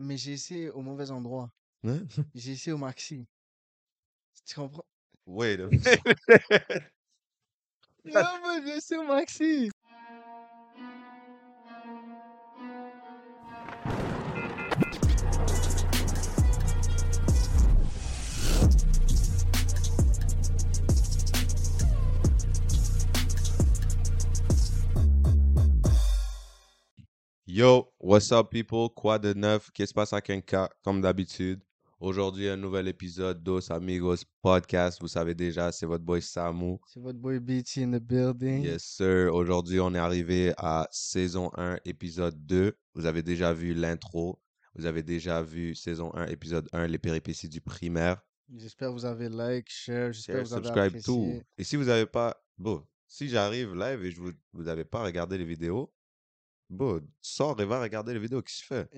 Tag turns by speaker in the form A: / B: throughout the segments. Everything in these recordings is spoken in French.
A: Mais j'ai essayé au mauvais endroit.
B: Hein?
A: J'ai essayé au maxi. Tu comprends?
B: Wait a minute.
A: Non, mais j'ai essayé au maxi.
B: Yo, what's up people? Quoi de neuf? Qu'est-ce qui se passe à Kenka? Comme d'habitude. Aujourd'hui, un nouvel épisode Dos Amigos Podcast. Vous savez déjà, c'est votre boy Samu.
A: C'est votre boy BT in the building.
B: Yes, sir. Aujourd'hui, on est arrivé à saison 1, épisode 2. Vous avez déjà vu l'intro. Vous avez déjà vu saison 1, épisode 1, les péripéties du primaire.
A: J'espère que vous avez like, share, j'espère que
B: Share,
A: vous avez
B: subscribe, tout.
A: apprécié.
B: Et si vous n'avez pas... Bon, si j'arrive live et je vous, vous n'avez pas regardé les vidéos, bon, sors et va regarder les vidéos. Qu'est-ce que tu fais?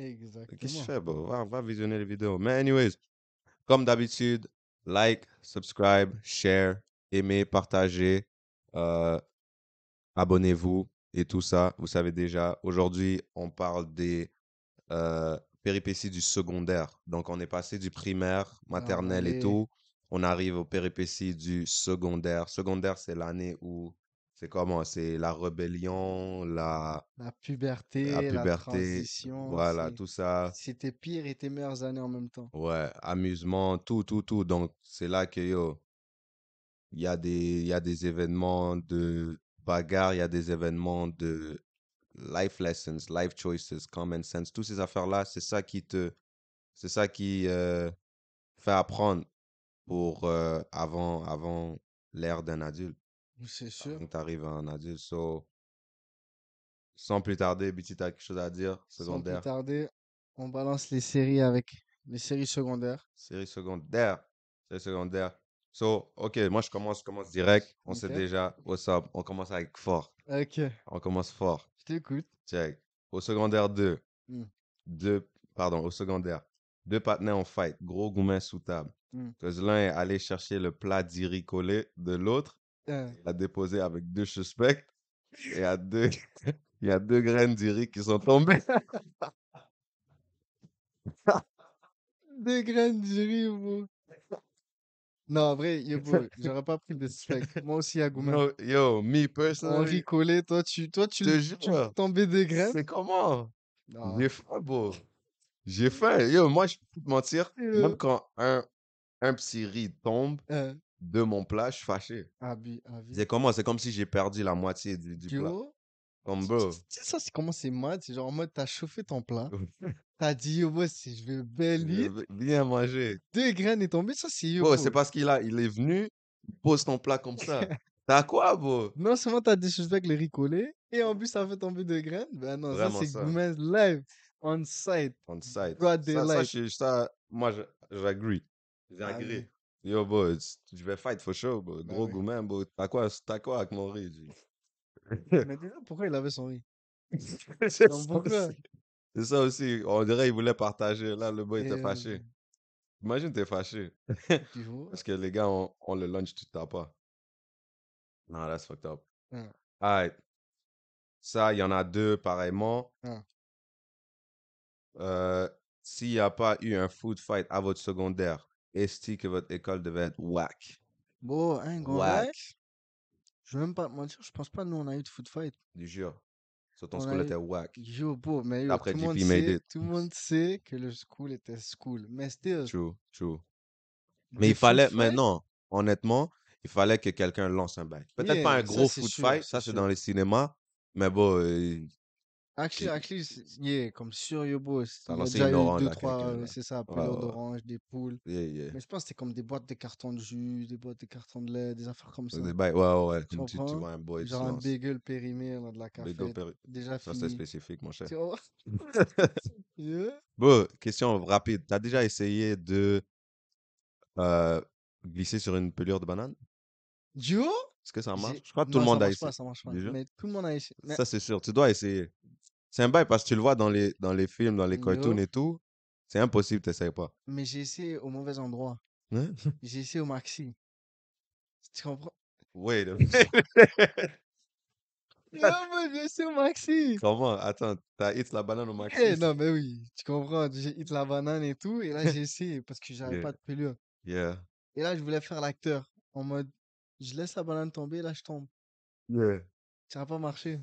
B: Qu'est-ce que
A: Exactement.
B: fais, bro? Va, va visionner les vidéos. Mais anyways, comme d'habitude, like, subscribe, share, aimez, partagez, euh, abonnez-vous et tout ça. Vous savez déjà, aujourd'hui, on parle des euh, péripéties du secondaire. Donc, on est passé du primaire, maternelle et
A: allez.
B: tout. On arrive aux péripéties du secondaire. Secondaire, c'est l'année où c'est comment? C'est la rébellion, la,
A: La puberté,
B: la
A: la
B: puberté,
A: transition,
B: voilà, tout ça.
A: c'était pire et tes meilleures années en même temps.
B: Ouais, amusement, tout, tout, tout. Donc, c'est là que, yo, il y a des, y a des événements de bagarre, il y a des événements de life lessons, life choices, common sense. Toutes ces affaires-là, c'est ça qui te, c'est ça qui euh, fait apprendre pour euh, avant, avant l'ère d'un adulte.
A: C'est sûr?
B: Quand tu arrives en adulte. So, sans plus tarder, BT, t'as quelque chose à dire?
A: Sans plus
B: Secondaire?
A: tarder, on balance les séries avec les séries secondaires.
B: Série secondaire. Série secondaire. So, ok, moi je commence, je commence direct. On sait
A: Ok.
B: déjà, what's up? On commence avec fort.
A: Ok,
B: On commence fort.
A: je t'écoute.
B: Check. Au secondaire 2.
A: Hmm.
B: Deux, pardon, au secondaire. Deux partenaires en fight. Gros gourmet sous table. Parce que l'un est allé chercher le plat d'iri collé de l'autre.
A: Euh,
B: Il l'a déposé avec deux suspects. Et il y a deux, il y a deux graines d'iri qui sont tombées.
A: Des graines du riz, bro. Non, en vrai, yo, bro, j'aurais pas pris de suspect. Moi aussi.
B: No, yo, me
A: On
B: personally,
A: ricolait, toi, tu, toi, tu, tu tombais des graines?
B: C'est comment? J'ai faim, bro. J'ai faim. Yo, moi, je peux te mentir.
A: Yo.
B: Même quand un, un petit riz tombe
A: Euh,
B: de mon plat, je suis fâché.
A: abi, abi.
B: C'est comment? C'est comme si j'ai perdu la moitié du, du plat. Comme
A: tu-
B: bro.
A: tu- sais, ça, c'est comment c'est mode. C'est genre en mode, t'as chauffé ton plat. T'as dit, yo, moi, si je veux belle
B: Je veux Bien manger.
A: deux graines est tombé. Ça, c'est yo,
B: c'est parce qu'il a, il est venu, il pose ton plat comme ça. T'as quoi, bro?
A: Non seulement t'as désuspect le riz collé, et en plus, ça fait tomber deux graines. Ben non, ça, c'est
B: ça.
A: Goumen live, on site.
B: On site. Ça, ça,
A: daylight.
B: je- ça, moi, j'agree. J'agree. Yo, bro, je vais fight for sure, bro. Gros gourmet, bro. T'as quoi, t'as quoi avec mon riz?
A: Mais déjà, pourquoi il avait son riz?
B: C'est ça aussi. C'est ça aussi. On dirait qu'il voulait partager. Là, le boy était fâché. Imagine, t'es fâché. Parce que les gars ont le lunch, tu t'as pas. Non, that's fucked up.
A: Ouais.
B: Alright. Ça, il y en a deux pareillement.
A: Ouais.
B: Euh, S'il n'y a pas eu un food fight à votre secondaire, est-ce que votre école devait être whack?
A: Bon, hein, gros,
B: Whack.
A: je vais même pas te mentir, je pense pas nous on a eu de foot fight.
B: Du jure. Sur ton
A: On
B: school
A: eu-
B: était whack.
A: Yo, beau, mais yo,
B: D'après
A: tout, le monde
B: made
A: sait,
B: it.
A: tout le monde sait que le school était school. Mais still,
B: True, true. Mais il
A: foot
B: fallait, maintenant, honnêtement, il fallait que quelqu'un lance un bac. Peut-être
A: Yeah,
B: pas un gros
A: sûr,
B: fight, ça c'est dans les cinémas, mais bon,
A: actually, c'est- yeah, comme sûr, yo, beau,
B: T'as
A: il y a
B: lancé
A: déjà
B: une
A: eu deux, trois, euh, c'est ça,
B: Ouais,
A: pelure
B: ouais.
A: d'orange, des poules.
B: yeah, yeah.
A: Mais je pense que c'était comme des boîtes de carton de jus, des boîtes de carton de lait, des affaires comme ça.
B: Des ouais, ouais, ouais,
A: Tu
B: tu, tu vois un boy,
A: Genre un bagel périmé là, de la café,
B: péri-
A: déjà
B: Ça c'est spécifique, mon cher.
A: Yeah.
B: Bon, question rapide. T'as déjà essayé de euh, glisser sur une pelure de banane?
A: Duo?
B: Est-ce que ça marche? Je crois que tout
A: Non,
B: le monde a essayé.
A: pas, ça marche pas. Mais tout le monde a essayé. Mais
B: Ça, c'est sûr. Tu dois essayer. C'est un bail parce que tu le vois dans les, dans les films, dans les cartoons et tout. C'est impossible, t'essayes pas.
A: Mais j'ai essayé au mauvais endroit.
B: Hein?
A: J'ai essayé au maxi. Tu comprends?
B: Minute.
A: Non, mais bien sûr, Maxi.
B: Comment? Attends, t'as hit la banane au
A: Eh,
B: maxi?
A: non, mais oui, tu comprends. J'ai hit la banane et tout. Et là, j'ai essayé parce que j'avais
B: Yeah.
A: pas de pelure.
B: Yeah.
A: Et là, je voulais faire l'acteur en mode je laisse la banane tomber, là, je tombe.
B: Yeah.
A: Ça n'a pas marché.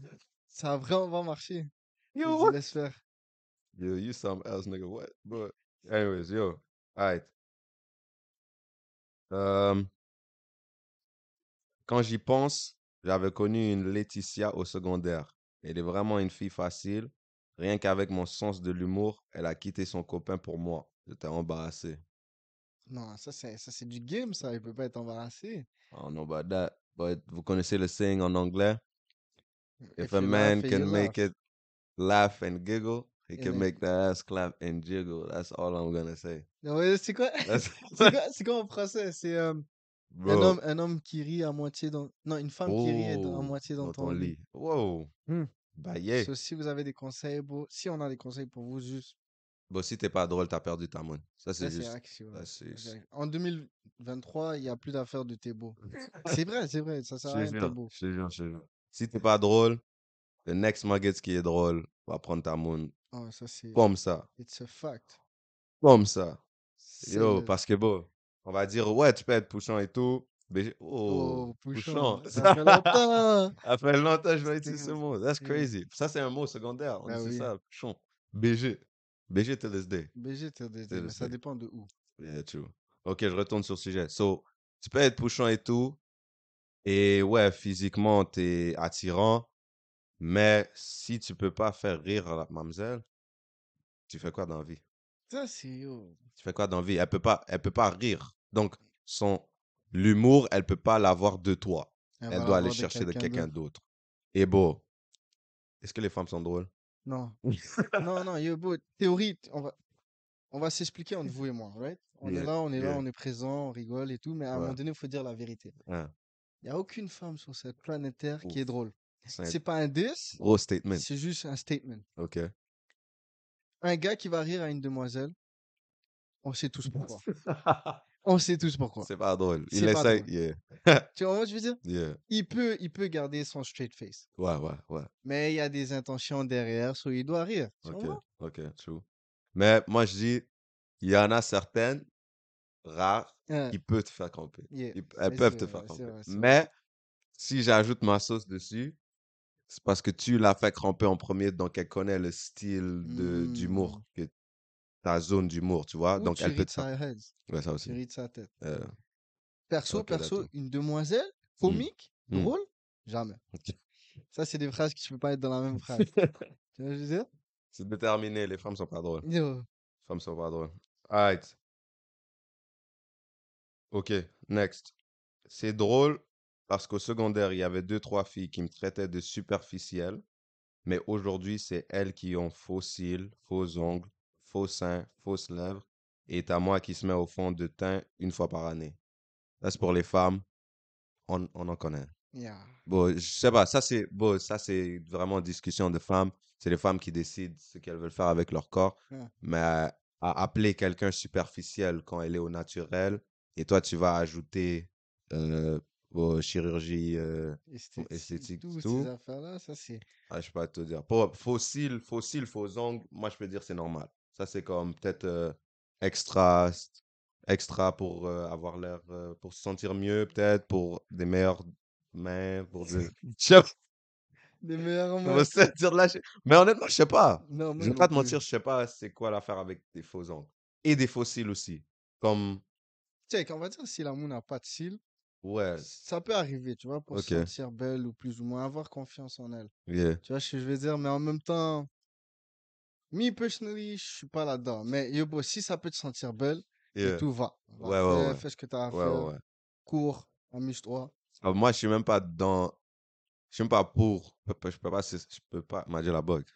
A: Ça a vraiment pas marché.
B: Yo, what?
A: laisse faire.
B: Yo, you something else, nigga. What? But anyways, yo. Alright. Euh, quand j'y pense, j'avais connu une Laetitia au secondaire. Elle est vraiment une fille facile. Rien qu'avec mon sens de l'humour, elle a quitté son copain pour moi. J'étais embarrassé.
A: Non, ça, c'est ça, c'est du game, ça. Il peut pas être embarrassé.
B: I don't know about that. But vous connaissez le saying en anglais? If
A: If
B: a man can make
A: laugh.
B: it laugh and giggle, he can
A: then-
B: make that ass clap and jiggle. That's all I'm gonna say.
A: Non, mais c'est quoi? C'est quoi, en français? C'est euh, un, homme, un homme qui rit à moitié dans... Non, une femme qui rit à
B: Oh,
A: moitié dans,
B: dans
A: ton
B: ton
A: lit.
B: lit. Wow.
A: Hmm.
B: Bah yeah.
A: So, si vous avez des conseils, bro, si on a des conseils pour vous, juste...
B: Bon, si t'es pas drôle, t'as perdu ta monnaie. Ça, c'est juste.
A: action.
B: ça, c'est-
A: En 2023, il n'y a plus d'affaires de t'es beau. C'est vrai, c'est vrai. Ça sert à rien, t'es beau.
B: je te jure, je te jure. Si t'es pas drôle, le next Muggets qui est drôle va prendre ta.
A: Oh, ça, c'est...
B: Comme ça.
A: It's a fact.
B: Comme ça. Yo, parce que bon, on va dire, ouais, tu peux être poussant et tout. Mais
A: Oh,
B: oh, poussant.
A: Ça fait longtemps.
B: Ça fait longtemps que je vais utiliser ce mot. That's crazy. Ça, c'est un mot secondaire. On
A: Bah
B: dit
A: oui.
B: ça, pouchon. BG. BG to this day.
A: BG, mais
B: le
A: ça dépend de où.
B: Yeah, true. Ok, je retourne sur le sujet. So, tu peux être poussant et tout. Et ouais, physiquement, t'es attirant. Mais si tu peux pas faire rire la mademoiselle, tu fais quoi dans la vie?
A: Ça, c'est... yo.
B: Tu fais quoi dans la vie? Elle peut pas, elle peut pas rire. Donc, son l'humour, elle peut pas l'avoir de toi.
A: Elle
B: doit aller chercher de quelqu'un
A: d'autre.
B: Et bon, est-ce que les femmes sont drôles?
A: Non. non, non, yo, bro, théorie, on va, on va s'expliquer entre vous et moi, right? On
B: Yeah,
A: est là, on est là,
B: yeah.
A: on est présent, on rigole et tout, mais à un moment donné, il faut dire la vérité. Il n'y a aucune femme sur cette planète Terre qui est drôle.
B: C'est
A: pas un diss,
B: statement.
A: c'est juste un statement.
B: Ok.
A: Un gars qui va rire à une demoiselle, on sait tous pourquoi. On sait tous pourquoi.
B: C'est pas drôle. Il. Yeah.
A: Tu vois, moi, je veux dire,
B: Yeah.
A: il peut, il peut garder son straight face,
B: Ouais, ouais, ouais.
A: mais il y a des intentions derrière, so il doit rire. Tu
B: Ok, ok, true. Mais moi, je dis, il y en a certaines, rares,
A: Hein,
B: qui peuvent te faire camper.
A: yeah,
B: Ils- elles
A: mais
B: peuvent te
A: vrai,
B: faire camper.
A: vrai.
B: Mais si j'ajoute ma sauce dessus, c'est parce que tu l'as fait cramper en premier, donc elle connaît le style de d'humour, que ta zone d'humour, tu vois?
A: Ou
B: Donc
A: tu
B: elle peut te
A: sa head,
B: Ouais, ça
A: tu
B: aussi.
A: sa tête.
B: Euh,
A: Perso,
B: Ok,
A: perso,
B: d'accord.
A: une demoiselle comique,
B: Mm.
A: drôle, jamais.
B: Ok.
A: Ça, c'est des phrases qui ne peux pas être dans la même phrase. tu vois ce que je veux dire?
B: c'est déterminé, les femmes sont pas drôles.
A: Yo,
B: Les femmes sont pas drôles. Alright. Ok, next. C'est drôle parce qu'au secondaire, il y avait deux, trois filles qui me traitaient de superficielle. Mais aujourd'hui, c'est elles qui ont faux cils, faux ongles, faux seins, fausses lèvres. Et t'as moi qui se met au fond de teint une fois par année. Ça, c'est pour les femmes. On, on en connaît.
A: yeah.
B: Bon, je sais pas, ça c'est bon, ça c'est vraiment discussion de femmes. C'est les femmes qui décident ce qu'elles veulent faire avec leur corps. Mais à, à appeler quelqu'un superficiel quand elle est au naturel, et toi tu vas ajouter euh, aux chirurgies, euh,
A: Esthétique,
B: esthétique,
A: tout,
B: tout.
A: ces affaires-là, ça, c'est...
B: ah, je sais pas te dire. Pour fossiles, fossiles, faux ongles, moi je peux dire c'est normal. Ça c'est comme peut-être euh, extra, extra pour euh, avoir l'air, pour se sentir mieux peut-être, pour des meilleures mains, pour des... Je sais pas.
A: Les meilleurs
B: Je
A: moments.
B: me sais dire là, je- Mais honnêtement, je sais pas.
A: Non,
B: Je vais pas te mentir, je sais pas c'est quoi l'affaire avec des faux ongles. Et des fossiles aussi. Comme,
A: Check, on va dire si l'amour n'a pas de cils,
B: ouais,
A: ça peut arriver, tu vois, pour se sentir belle ou plus ou moins, avoir confiance en elle.
B: yeah,
A: Tu vois ce que je veux dire? Mais en même temps, me personally, je suis pas là-dedans. Mais si ça peut te sentir belle, et
B: yeah.
A: tout va. Va,
B: Ouais, ouais,
A: fais,
B: ouais.
A: fais ce que tu as à
B: Ouais,
A: faire.
B: ouais, ouais.
A: Cours, amuse-toi.
B: Ah, moi, je suis même pas dans. Je suis même pas pour. Je peux pas, je peux pas, je peux pas. M'a dit la bug.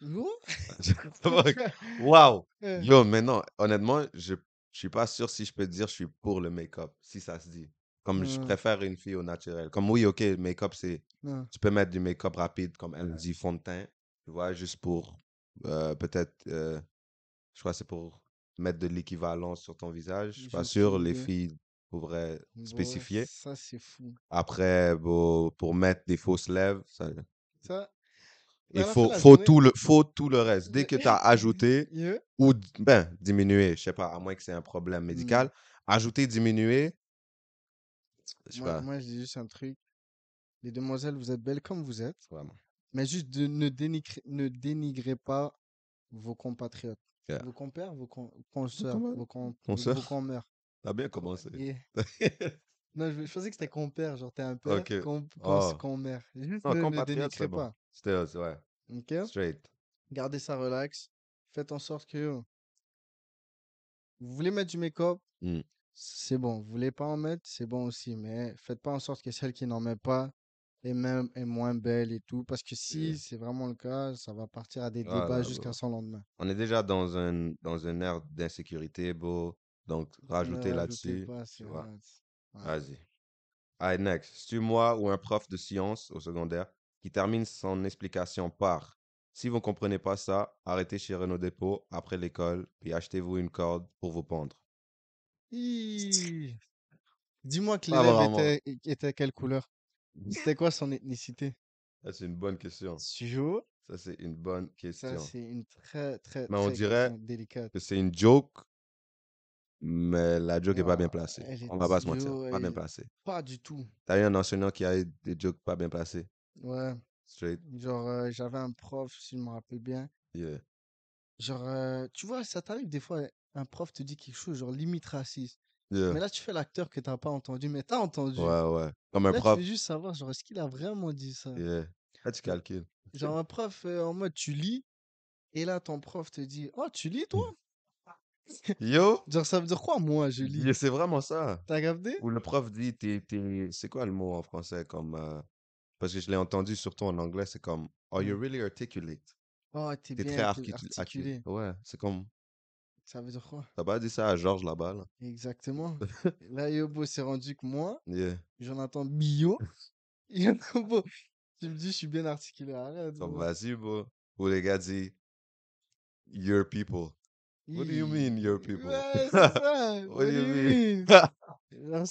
B: Waouh!
A: Eh,
B: Yo, mais non, honnêtement, je, je suis pas sûr si je peux dire je suis pour le make-up, si ça se dit. Comme je
A: Hmm.
B: préfère une fille au naturel. Comme oui, ok, le make-up, c'est. Tu peux mettre du make-up rapide, comme elle dit, fond de teint, tu vois, juste pour euh, peut-être, euh, je crois que c'est pour mettre de l'équivalence sur ton visage. Je suis pas sûr, les filles pourraient spécifier.
A: Ça, c'est fou.
B: Après, bon, pour mettre des fausses lèvres, ça,
A: Ça,
B: Il
A: fin
B: faut, faut,
A: journée-
B: tout le, faut tout le reste. Dès que tu as ajouté
A: Yeah.
B: ou ben, diminué, je sais pas, à moins que c'est un problème
A: Hmm.
B: médical, ajouter, diminuer, je
A: Moi, moi, je dis juste un truc. Les demoiselles, vous êtes belles comme vous êtes,
B: vraiment.
A: mais juste de, ne, dénigrez, ne dénigrez pas vos compatriotes.
B: Yeah.
A: Vos compères, vos con- consoeurs, vos, con,
B: consoeurs?
A: vos conmères.
B: T'as bien commencé.
A: Yeah. Non, je, je pensais que c'était compère, genre t'es un père,
B: Ok.
A: com,
B: Oh.
A: Juste
B: Non,
A: ne, ne dénigrez
B: bon.
A: pas.
B: C'était, ouais,
A: Ok?
B: straight.
A: Gardez ça relax. Faites en sorte que vous voulez mettre du make-up,
B: Mm.
A: C'est bon. Vous voulez pas en mettre, c'est bon aussi. Mais faites pas en sorte que celle qui n'en met pas est même est moins belle et tout. Parce que si c'est vraiment le cas, ça va partir à des
B: Ah
A: débats jusqu'à son lendemain.
B: On est déjà dans un, dans une ère d'insécurité, beau. Donc,
A: rajoutez
B: là-dessus. Vas-y. Allez, next. C'est moi ou un prof de sciences au secondaire qui termine son explication par Si vous ne comprenez pas ça, arrêtez chez Renault Dépôt après l'école, puis achetez-vous une corde pour vous pendre.
A: Hi. Dis-moi que
B: Pas
A: l'élève
B: vraiment.
A: était, était quelle couleur? C'était quoi son ethnicité?
B: Ça, c'est une bonne question.
A: Sujo?
B: Ça, c'est une bonne
A: Ça,
B: question.
A: c'est une très, très,
B: Mais on
A: très
B: dirait
A: question délicate.
B: Que c'est une joke, mais la joke n'est pas bien placée.
A: elle est
B: On va pas se mentir. Pas bien placée.
A: Pas du tout.
B: T'as eu un enseignant qui a eu des jokes pas bien placés?
A: Ouais.
B: Straight.
A: Genre, euh, j'avais un prof, si je me rappelle bien.
B: Yeah.
A: Genre, euh, tu vois, ça t'arrive des fois, un prof te dit quelque chose, genre limite raciste.
B: Yeah.
A: Mais là, tu fais l'acteur que t'as pas entendu, mais t'as entendu.
B: Ouais, ouais. Comme un
A: Là,
B: prof.
A: tu veux juste savoir, genre, est-ce qu'il a vraiment dit ça?
B: Yeah. Là, tu calcules.
A: Genre, un prof euh, en mode, tu lis, et là, ton prof te dit, oh, tu lis, toi?
B: Yo!
A: Genre, ça veut dire quoi, moi, je lis?
B: Yeah, C'est vraiment ça.
A: T'as capté?
B: Où le prof dit, t'es, t'es- c'est quoi le mot en français comme. euh, Parce que je l'ai entendu surtout en anglais, c'est comme Are you
A: Mm.
B: really articulate?
A: Oh, t'es
B: T'es
A: bien
B: très
A: arti-
B: articu- articulé.
A: articulé.
B: Ouais, c'est comme.
A: Ça veut dire quoi?
B: T'as pas dit ça à Georges là-bas, là?
A: Exactement. Là, Yobo s'est rendu que moi,
B: Yeah.
A: Jonathan Billot, Yobo, tu me dis, je suis bien articulé. Arrête.
B: Vas-y, bro. Où les gars disent Your people. What do you mean, your people?
A: Ouais, ça.
B: What do you mean?
A: Ça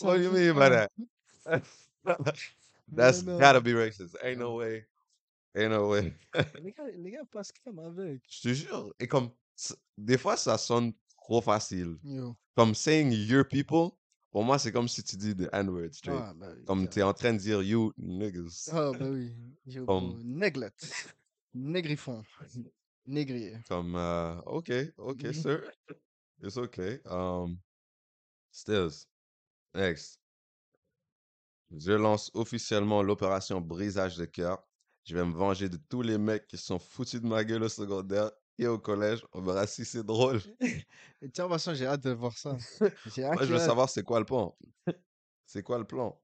B: What do you mean by that? That's
A: non.
B: gotta be racist. Ain't no way. Ain't no way.
A: Les gars, les gars passent crème avec.
B: Je te jure. Et comme, des fois, ça sonne trop facile.
A: Yo.
B: Comme saying your people, pour moi, c'est comme si tu dis the N-word straight.
A: Ah, bah, oui,
B: Comme tu es en train de dire you niggas.
A: Ah, bah oui. Yobo,
B: Comme-
A: Néglette. Négrifon. Négrier.
B: Comme, euh, ok, ok,
A: Mhm.
B: sir. It's okay. Um, Stills. Next. Je lance officiellement l'opération brisage de cœur. Je vais me venger de tous les mecs qui sont foutus de ma gueule au secondaire et au collège. On verra si c'est drôle.
A: Tiens, façon, j'ai hâte de voir ça. J'ai
B: Moi, je veux savoir c'est quoi le plan? C'est quoi le plan?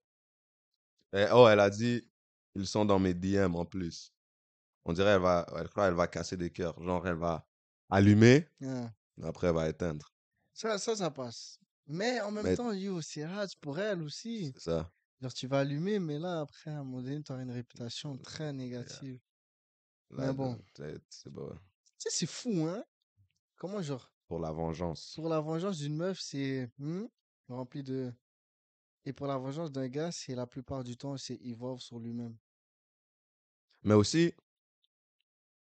B: Eh, oh, elle a dit, ils sont dans mes DM en plus. On dirait elle va, elle croit elle va casser des cœurs. Genre, elle va allumer,
A: Ah.
B: après elle va éteindre.
A: Ça, ça, ça passe. Mais en même
B: Mais-
A: temps, yo, c'est hard pour elle aussi.
B: C'est ça.
A: Genre, tu vas allumer, mais là, après, à un moment donné, tu auras une réputation très négative.
B: Là,
A: Mais bon.
B: c'est- c'est bon.
A: Tu sais, c'est fou, hein? Comment, genre,
B: Pour la vengeance.
A: pour la vengeance d'une meuf, c'est hmm, rempli de. Et pour la vengeance d'un gars, c'est la plupart du temps, c'est evolve sur lui-même.
B: Mais aussi,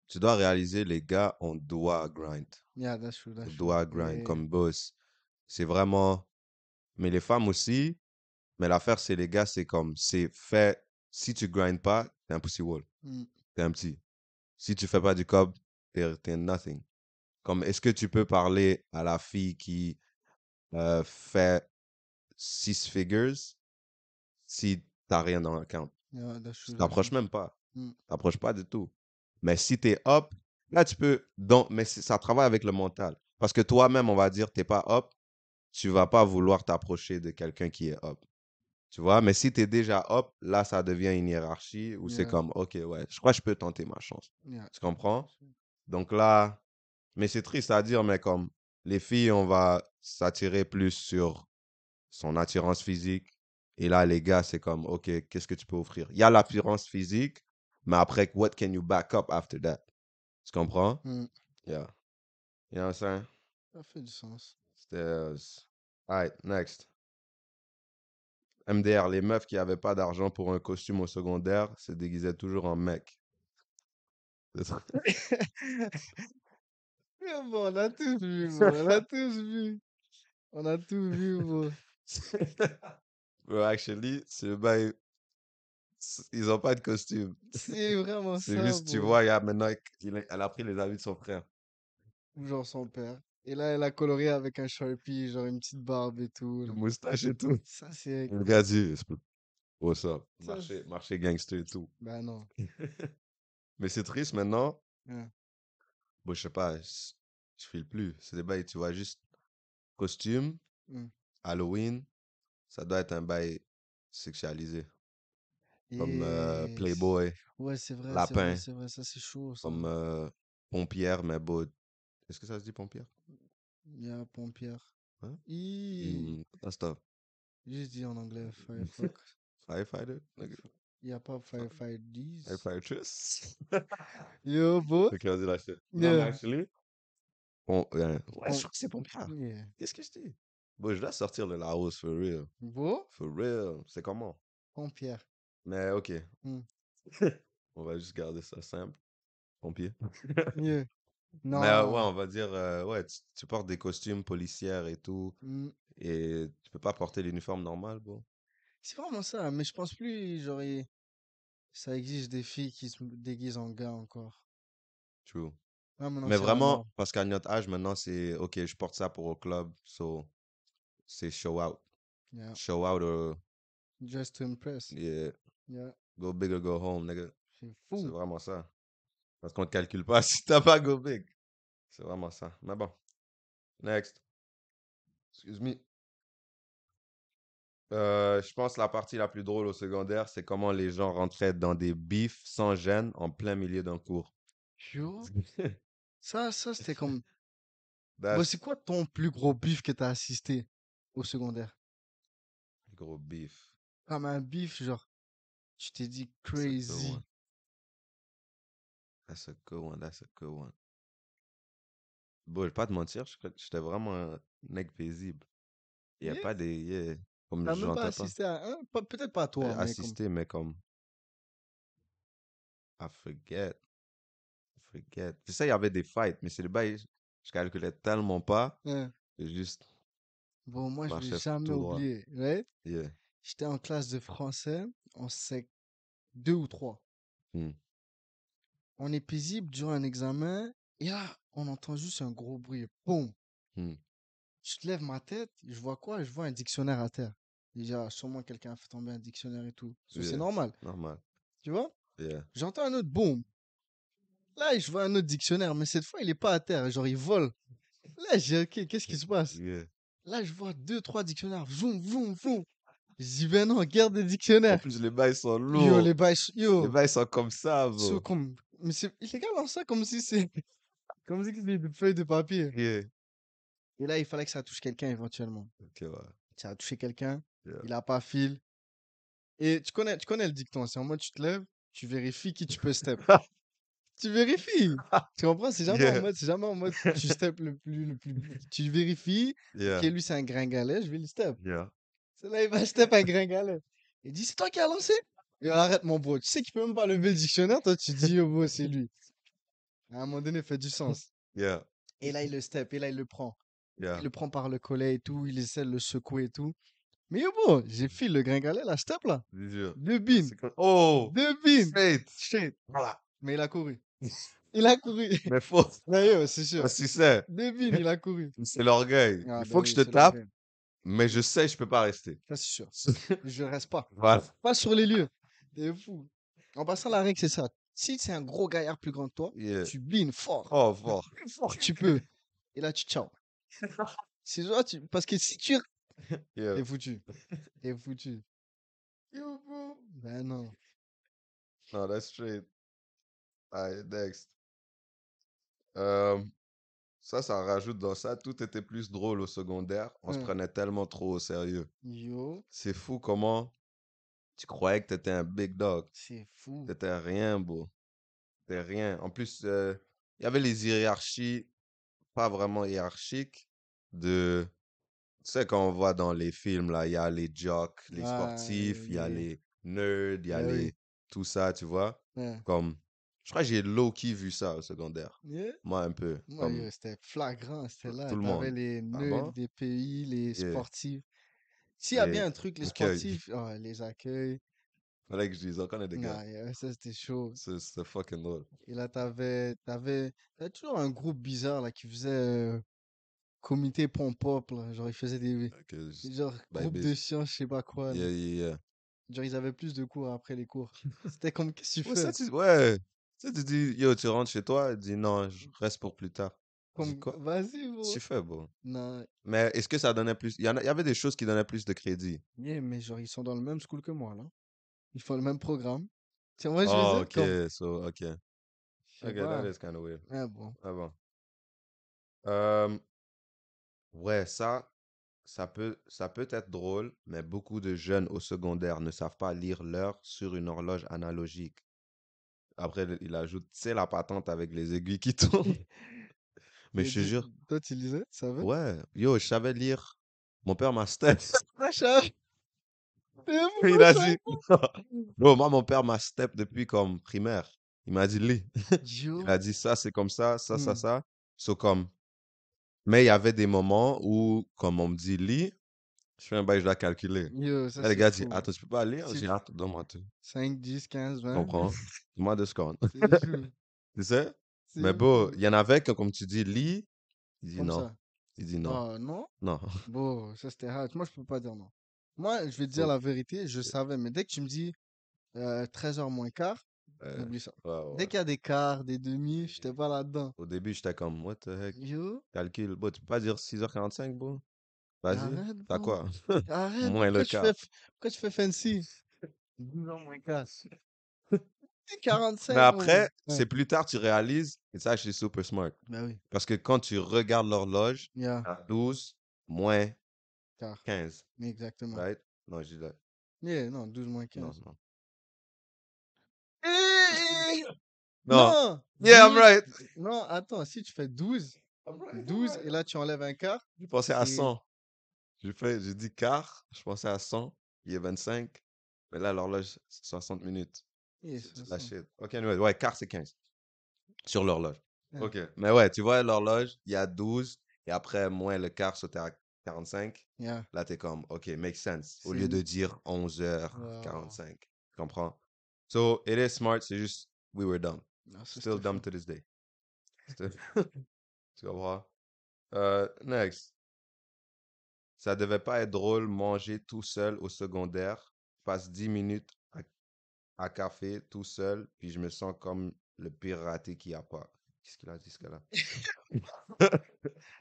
B: tu dois réaliser, les gars, on doit grind.
A: Yeah, that's true,
B: On
A: true.
B: doit grind
A: Yeah,
B: comme boss. C'est vraiment. Mais les femmes aussi. Mais l'affaire, c'est les gars, c'est comme. C'est fait. Si tu grindes pas, t'es un pussy wall.
A: Mm.
B: T'es un petit. Si tu fais pas du cob, t'es t'es nothing. Comme, est-ce que tu peux parler à la fille qui euh, fait six figures si t'as rien dans l'account?
A: Yeah,
B: Tu t'approches même pas.
A: Mm.
B: T'approches pas du tout. Mais si t'es up, là, tu peux. Donc, mais ça travaille avec le mental. Parce que toi-même, on va dire, t'es pas up, tu vas pas vouloir t'approcher de quelqu'un qui est up. Tu vois, mais si t'es déjà up, là, ça devient une hiérarchie où c'est comme, OK, ouais, je crois que je peux tenter ma chance.
A: Yeah.
B: Tu comprends? Donc là, mais c'est triste à dire, mais comme les filles, on va s'attirer plus sur son attirance physique. Et là, les gars, c'est comme, OK, qu'est-ce que tu peux offrir? Il y a l'apparence physique, mais après, what can you back up after that? Tu comprends?
A: Mm.
B: Yeah. You know what I'm saying?
A: Ça fait du sens.
B: C'était. Alright, next. MDR, les meufs qui avaient pas d'argent pour un costume au secondaire se déguisaient toujours en mec.
A: Bon, on a tous vu. On a tous vu. On a tout vu, bro.
B: Bro, actually, c'est le bail. Ils ont pas de costume.
A: C'est vraiment
B: C'est
A: ça,
B: juste, tu vois, il y a maintenant, elle a pris les habits de son frère.
A: Genre son père. Et là, elle a coloré avec un Sharpie, genre une petite barbe et tout. Là.
B: moustache et tout.
A: Ça, c'est...
B: Le gars dit, what's up?
A: Ça,
B: Marché, marché gangster et tout.
A: Ben non.
B: Mais c'est triste maintenant.
A: Ouais.
B: Bon, je sais pas, je je file plus. C'est des bails, tu vois, juste costume,
A: Mm.
B: Halloween, ça doit être un bail sexualisé. Comme euh. Playboy,
A: Ouais, c'est vrai,
B: Lapin.
A: c'est vrai. Ça, c'est chaud, ça.
B: comme euh, Pompière, mais beau. Est-ce que ça se dit Pompière?
A: Il y a Pompière.
B: Hein? That's tough.
A: Juste dit en anglais, Firefox.
B: Firefighter?
A: Il n'y a pas Firefighters.
B: Firefightress?
A: Yo, bro.
B: Ok, on dit la shit. Non, mais actually, bon, ouais, ouais, je crois que c'est Pompière.
A: Yeah.
B: Qu'est-ce que je dis? Bon, je dois sortir le Laos, for real.
A: Bro,
B: For real. C'est comment?
A: Pompière.
B: Mais ok.
A: Hmm.
B: On va juste garder ça simple. Pompier.
A: Yeah. Non.
B: Mais euh, ouais, on va dire, euh, ouais, tu, tu portes des costumes policières et tout,
A: Mm.
B: et tu peux pas porter l'uniforme normal, bon.
A: C'est vraiment ça, mais je pense plus, il- ça existe des filles qui se déguisent en gars encore.
B: True.
A: Maintenant,
B: Mais
A: c'est
B: vraiment, parce qu'à notre âge, maintenant, c'est, ok, je porte ça pour au club, so, c'est show out.
A: Yeah.
B: Show out or,
A: Just to impress.
B: yeah,
A: Yeah.
B: go big or go home, nigga.
A: C'est
B: C'est
A: fou.
B: vraiment ça. Parce qu'on te calcule pas si t'as pas go big. C'est vraiment ça. Mais bon. Next. Excuse me. Euh, je pense que la partie la plus drôle au secondaire, c'est comment les gens rentraient dans des bifs sans gêne en plein milieu d'un cours.
A: Yo? Ça, ça, c'était comme. Bon,
B: That's
A: c'est quoi ton plus gros bif que t'as assisté au secondaire?
B: gros beef.
A: Comme un bif, genre, tu t'es dit crazy.
B: That's a good one. That's a good one. Bon, je vais pas te mentir, j'étais vraiment un mec paisible. Il y a
A: Yeah?
B: pas des. yeah, Comme
A: T'as même pas assisté à un? Peut-être pas
B: Euh,
A: toi, mais comme.
B: Assister, mais comme. I forget. I forget. Tu sais, il y avait des fights, mais c'est le bail. Je calculais tellement pas.
A: Ouais.
B: que juste.
A: Bon, moi, je vais jamais oublier.
B: Yeah.
A: J'étais en classe de français, en sec 2 ou 3.
B: Hmm.
A: On est paisible durant un examen, et là, on entend juste un gros bruit. Boum!
B: Hmm.
A: Je te lève ma tête, je vois quoi? Je vois un dictionnaire à terre. Déjà, sûrement quelqu'un a fait tomber un dictionnaire et tout. So, C'est normal,
B: Normal.
A: tu vois?
B: Yeah.
A: J'entends un autre boum. Là, je vois un autre dictionnaire, mais cette fois, il est pas à terre. Genre, il vole. Là, j'ai ok, qu'est-ce qui se passe?
B: Yeah.
A: Là, je vois deux, trois dictionnaires. Vroom, vroom, vroom. Je dis, ben non, garde des
B: En
A: dictionnaires.
B: plus, les bails sont
A: Yo,
B: lourds.
A: les bails,
B: Les
A: yo.
B: bails sont comme ça,
A: So,
B: bro.
A: comme, mais c'est illégal en ça, comme si c'est, comme si c'était une feuille de papier. Et là, il fallait que ça touche quelqu'un éventuellement.
B: Ok, ouais.
A: Ça a touché quelqu'un,
B: Yeah.
A: il a pas fil. Et tu connais, tu connais le dicton, c'est en mode, tu te lèves, tu vérifies qui tu peux step. tu vérifies. Tu comprends? C'est jamais en mode, c'est jamais en mode, tu step le plus, le plus, tu vérifies,
B: Yeah.
A: que lui c'est un gringalet, je vais le step. C'est là, il va step un gringalet. Il dit, c'est toi qui as lancé? Et arrête mon bro, tu sais qu'il peut même pas lever le dictionnaire, toi tu dis, oh bro, c'est lui. À un moment donné, fait du sens.
B: Yeah.
A: Et là, il le step, et là, il le prend.
B: Yeah.
A: Il le prend par le collet et tout, il essaie de le secouer et tout. Mais yo, bro, j'ai file le gringalet, là, step là.
B: C'est dur.
A: Deux bines.
B: Oh!
A: Deux bines.
B: Straight!
A: Shit.
B: Voilà.
A: Mais il a couru. Il a couru.
B: Mais.
A: Ouais, yo, c'est sûr.
B: Si c'est.
A: Deux bines, il a couru.
B: C'est l'orgueil.
A: Ah,
B: Il faut que
A: oui,
B: je te tape, mais je sais, je peux pas rester.
A: Ça, c'est sûr. Je reste pas.
B: Voilà.
A: Pas sur les lieux. T'es fou. En passant, la règle, c'est ça. Si c'est un gros gaillard plus grand que toi,
B: Yeah.
A: tu bines fort.
B: Oh, fort.
A: Fort tu peux. Et là, tu ciao. C'est genre, tu... parce que si tu.
B: Yeah.
A: T'es foutu. T'es foutu. Yo, bro. Ben non.
B: No, that's straight. Alright, next. Euh, ça, ça rajoute dans ça. Tout était plus drôle au secondaire. On se
A: Ouais.
B: prenait tellement trop au sérieux.
A: Yo,
B: C'est fou comment tu croyais que t'étais un big dog.
A: c'est fou.
B: T'étais rien, beau. T'étais rien. En plus, euh, il y avait les hiérarchies, pas vraiment hiérarchiques, de... Tu sais, quand on voit dans les films, là, il y a les jocks, les
A: Ah,
B: sportifs, il y a
A: les-
B: nerds, il y a
A: oui.
B: les... Tout ça, tu vois?
A: Ouais.
B: Comme Je crois que j'ai low-key vu ça au secondaire.
A: Yeah?
B: Moi, un peu. Comme,
A: c'était flagrant, c'était là.
B: tout le monde.
A: les
B: Ah
A: nerds
B: bon?
A: des pays, les
B: Yeah.
A: sportifs. S'il y a bien un truc, les sportifs, ah, les accueils.
B: Fallait que je dise, on connaît des gars.
A: Yeah, ça, c'était chaud.
B: C'est c'est fucking drôle.
A: Et là, t'avais, t'avais, t'avais toujours un groupe bizarre, là, qui faisait euh, comité pom-pop, là. Genre, ils faisaient des, genre,
B: Bah,
A: groupe de sciences, je sais pas quoi, là.
B: Yeah, yeah, yeah.
A: Genre, ils avaient plus de cours après les cours. C'était comme, qu'est-ce que tu
B: Ouais,
A: fais?
B: ça, tu- ouais. Sais, tu dis, yo, tu rentres chez toi, tu dis, non, je reste pour plus tard.
A: Comme,
B: quoi?
A: vas-y, bro.
B: Tu fais, bon.
A: Non,
B: Mais est-ce que ça donnait plus? Il y, en a- il y avait des choses qui donnaient plus de crédit?
A: yeah, mais genre, ils sont dans le même school que moi, là. Ils font le même programme. Tu vois, je
B: Oh,
A: dire, comme,
B: ok, so, ok. Ok,
A: pas.
B: that is kind of weird.
A: Ah bon.
B: Ah bon. Euh, ouais, ça, ça peut, ça peut être drôle, mais beaucoup de jeunes au secondaire ne savent pas lire l'heure sur une horloge analogique. Après, il ajoute, c'est la patente avec les aiguilles qui tournent. Mais
A: Et
B: je te jure,
A: Toi, tu lisais, tu savais?
B: ouais, yo, je savais lire. Mon père m'a step. Il a dit, bro, moi, mon père m'a step depuis comme primaire. Il m'a dit, lis. Il a dit ça, c'est comme ça, ça, ça,
A: Hmm.
B: ça. So, comme. Mais il y avait des moments où, comme on me dit, lis, je fais un bail, je dois calculer.
A: Yo, ça
B: le gars dit,
A: fou.
B: attends, tu peux pas lire? J'ai attends, donne-moi tout.
A: 5, 10, 15,
B: Tu
A: 20.
B: comprends? Dis-moi deux secondes. Tu sais? Mais bon, il y en avait que, comme tu dis, lis, il dit
A: Comme
B: non.
A: ça.
B: Il dit non.
A: Ah, non?
B: Non.
A: Bon, ça c'était hard. Moi, je peux pas dire non. Moi, je vais te dire la vérité, je savais, mais dès que tu me dis euh, 13h moins quart,
B: Euh,
A: oublie ça.
B: ouais, ouais.
A: Dès qu'il y a des quarts, des demi, j'étais pas là-dedans.
B: Au début, j'étais comme, what the heck?
A: Yo,
B: Calcul. Bon, tu peux pas dire 6h45, bon? Vas-y. T'as quoi?
A: Arrête,
B: Moins
A: pourquoi
B: le
A: tu
B: quart.
A: fais, pourquoi tu fais fancy? 12h moins 4. C'est 45.
B: Mais après, c'est plus tard, tu réalises, et ça, je suis super smart.
A: Ben oui,
B: Parce que quand tu regardes l'horloge,
A: yeah,
B: à 12 moins
A: quart.
B: 15,
A: Exactement.
B: right? Non, je dis là.
A: Yeah, non, 12 moins 15.
B: Non, non.
A: Eh,
B: Non.
A: Non!
B: Yeah, I'm
A: 12
B: right.
A: Non, attends, si tu fais 12, 12 et là tu enlèves un quart,
B: Je pensais à
A: c'est-
B: 100. J'ai fait, j'ai dit quart, je pensais à 100, il est 25. Mais là, l'horloge, c'est 60 minutes.
A: yeah,
B: C'est
A: c'est
B: la shit. Ok, anyway, ouais, quart, c'est 15. Sur l'horloge.
A: Ouais.
B: Ok. Mais ouais, tu vois, l'horloge, il y a 12, et après, moins le quart, sauter à 45.
A: Yeah.
B: Là, t'es comme, OK, make sense. Au lieu de dire 11h45.
A: Wow.
B: Tu comprends? So, it is smart, c'est juste, we were dumb.
A: Ça,
B: Still dumb to this day. Tu comprends? Euh, next. Ça devait pas être drôle manger tout seul au secondaire. Je passe 10 minutes à, à café tout seul, puis je me sens comme le pire raté qu'il n'y a pas. Qu'est-ce qu'il a dit, ce gars-là?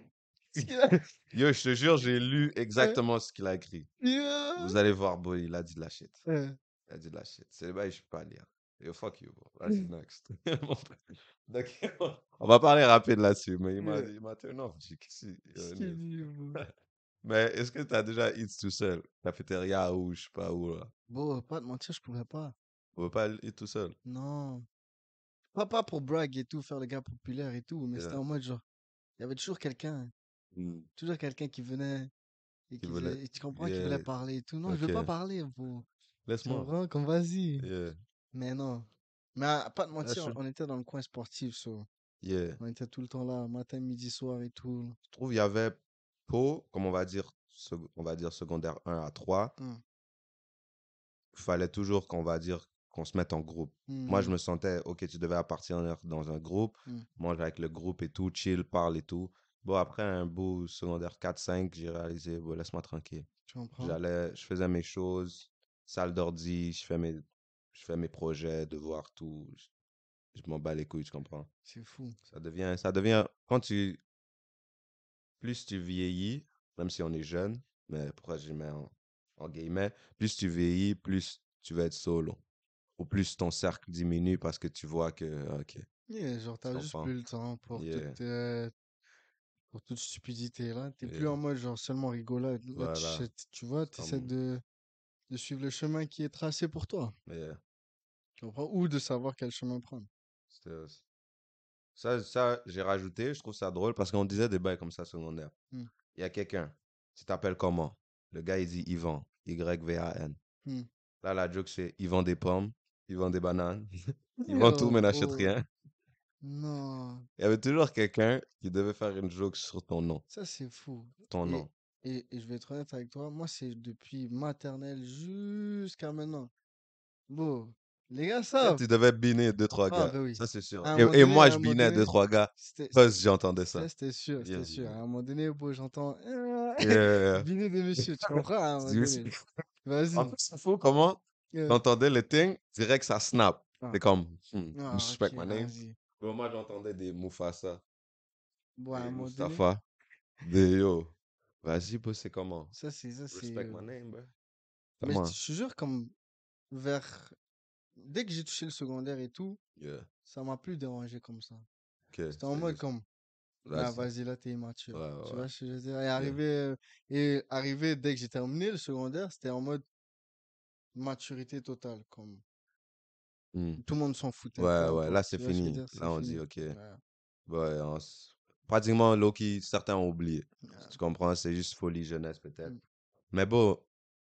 B: Yo, je te jure, j'ai lu exactement ce qu'il a écrit.
A: Yeah.
B: Vous allez voir, boy, il a dit de la shit. Il a dit de la shit. C'est le bail, je peux pas lire. Yo, fuck you, bro. Vas-y, next. Donc, on va parler rapide là-dessus, mais il m'a
A: Yeah.
B: il m'a turn off. J'ai? Mais est-ce que tu as déjà eat tout seul? Cafétéria ou je sais pas où, là?
A: Bon, pas te mentir, je pourrais pas.
B: On veut pas eat tout seul?
A: Non. Pas, pas pour brag et tout, faire le gars populaire et tout, mais c'était en mode genre, il y avait toujours quelqu'un,
B: Hmm.
A: toujours quelqu'un qui venait et
B: Qui
A: qui
B: voulait-
A: faisait- et tu comprends, qui voulait
B: Yeah.
A: parler et tout. Non, je veux pas
B: Ok.
A: parler, bro. Tu
B: Laisse-moi.
A: comprends? Comme vas-y.
B: Yeah.
A: Mais non. Mais à pas te mentir,
B: je-
A: on était dans le coin sportif, so.
B: Yeah.
A: On était tout le temps là, matin, midi, soir et tout.
B: Je trouve qu'il y avait Pau, comme on va dire, sec- on va dire secondaire 1 à 3.
A: Hmm.
B: Il fallait toujours qu'on va dire qu'on se mette en groupe. Moi, je
A: Hmm.
B: me sentais, ok, tu devais appartenir dans un groupe,
A: Mm.
B: manger avec le groupe et tout, chill, parle et tout. Bon, après un beau secondaire 4-5, j'ai réalisé, bon, laisse-moi tranquille.
A: Tu comprends?
B: J'allais, je faisais mes choses, salle d'ordi, je fais mes, je fais mes projets, devoirs, tout. Je, je m'en bats les couilles, tu comprends?
A: C'est fou.
B: Ça devient, ça devient, quand tu, plus tu vieillis, même si on est jeune, mais pourquoi je mets en, en guillemets, plus tu vieillis, plus tu vas être solo. Ou plus ton cercle diminue parce que tu vois que, ok,
A: Yeah, genre, t'as juste plus le temps pour
B: Yeah.
A: euh, pour toute stupidité là. T'es plus en mode genre seulement rigolade. Là, tu
B: Voilà.
A: sais- tu vois, t'essaies de, de suivre le chemin qui est tracé pour toi.
B: mais
A: Tu comprends? Ou de savoir quel chemin prendre.
B: ça, ça j'ai rajouté, je trouve ça drôle parce qu'on disait des bails comme ça secondaire.
A: Mm.
B: Il y a quelqu'un, tu t'appelles comment? Le gars, il dit Yvan, Y-V-A-N.
A: Mm.
B: Là, la joke, c'est vend des pommes, vend des bananes. Vendent tout,
A: Yo,
B: mais n'achètent
A: oh,
B: rien.
A: Non,
B: Il y avait toujours quelqu'un qui devait faire une joke sur ton nom.
A: ça c'est fou.
B: Ton
A: Et,
B: nom.
A: et, et je vais être honnête avec toi, moi c'est depuis maternelle jusqu'à maintenant. Bon, les gars savent.
B: tu devais biner deux, trois
A: Ah,
B: gars.
A: ben oui.
B: Ça, c'est sûr. Et, moi, je binais deux, trois gars. Parce j'entendais ça.
A: ça c'était sûr,
B: Yeah,
A: c'était sûr.
B: yeah.
A: À un moment donné, bon, j'entends
B: Yeah.
A: biner des messieurs, tu comprends? Vas-y.
B: En fait, c'est fou comment
A: Euh,
B: t'entendais le thing, direct ça snap.
A: Ah.
B: C'est comme, hmm,
A: ah,
B: you suspect
A: ok,
B: my name. Mais moi, j'entendais des Mufasa,
A: Bon, à un
B: des
A: moment donné,
B: Mustafa, des yo. Vas-y, bro, c'est comment?
A: ça c'est, ça c'est.
B: Respect
A: euh,
B: my name, bro.
A: Mais
B: Comment?
A: je te jure, comme vers. Dès que j'ai touché le secondaire et tout,
B: Yeah.
A: ça m'a plus dérangé comme ça.
B: Ok,
A: C'était en
B: c'est
A: mode
B: juste-
A: comme, ah vas-y, là t'es immature.
B: Ouais,
A: Tu
B: ouais.
A: vois ce que je veux dire? Et arrivé, euh, et arrivé dès que j'ai terminé le secondaire, c'était en mode maturité totale. Comme
B: Hmm.
A: tout le monde s'en foutait.
B: Ouais, ouais, là, c'est
A: Tu vois ce que je veux
B: fini.
A: dire? C'est
B: Là, on dit,
A: fini.
B: ok.
A: Ouais.
B: Ouais, on s- pratiquement, Loki, certains ont oublié.
A: Ouais.
B: Tu comprends? C'est juste folie jeunesse, peut-être.
A: Mm.
B: Mais bon,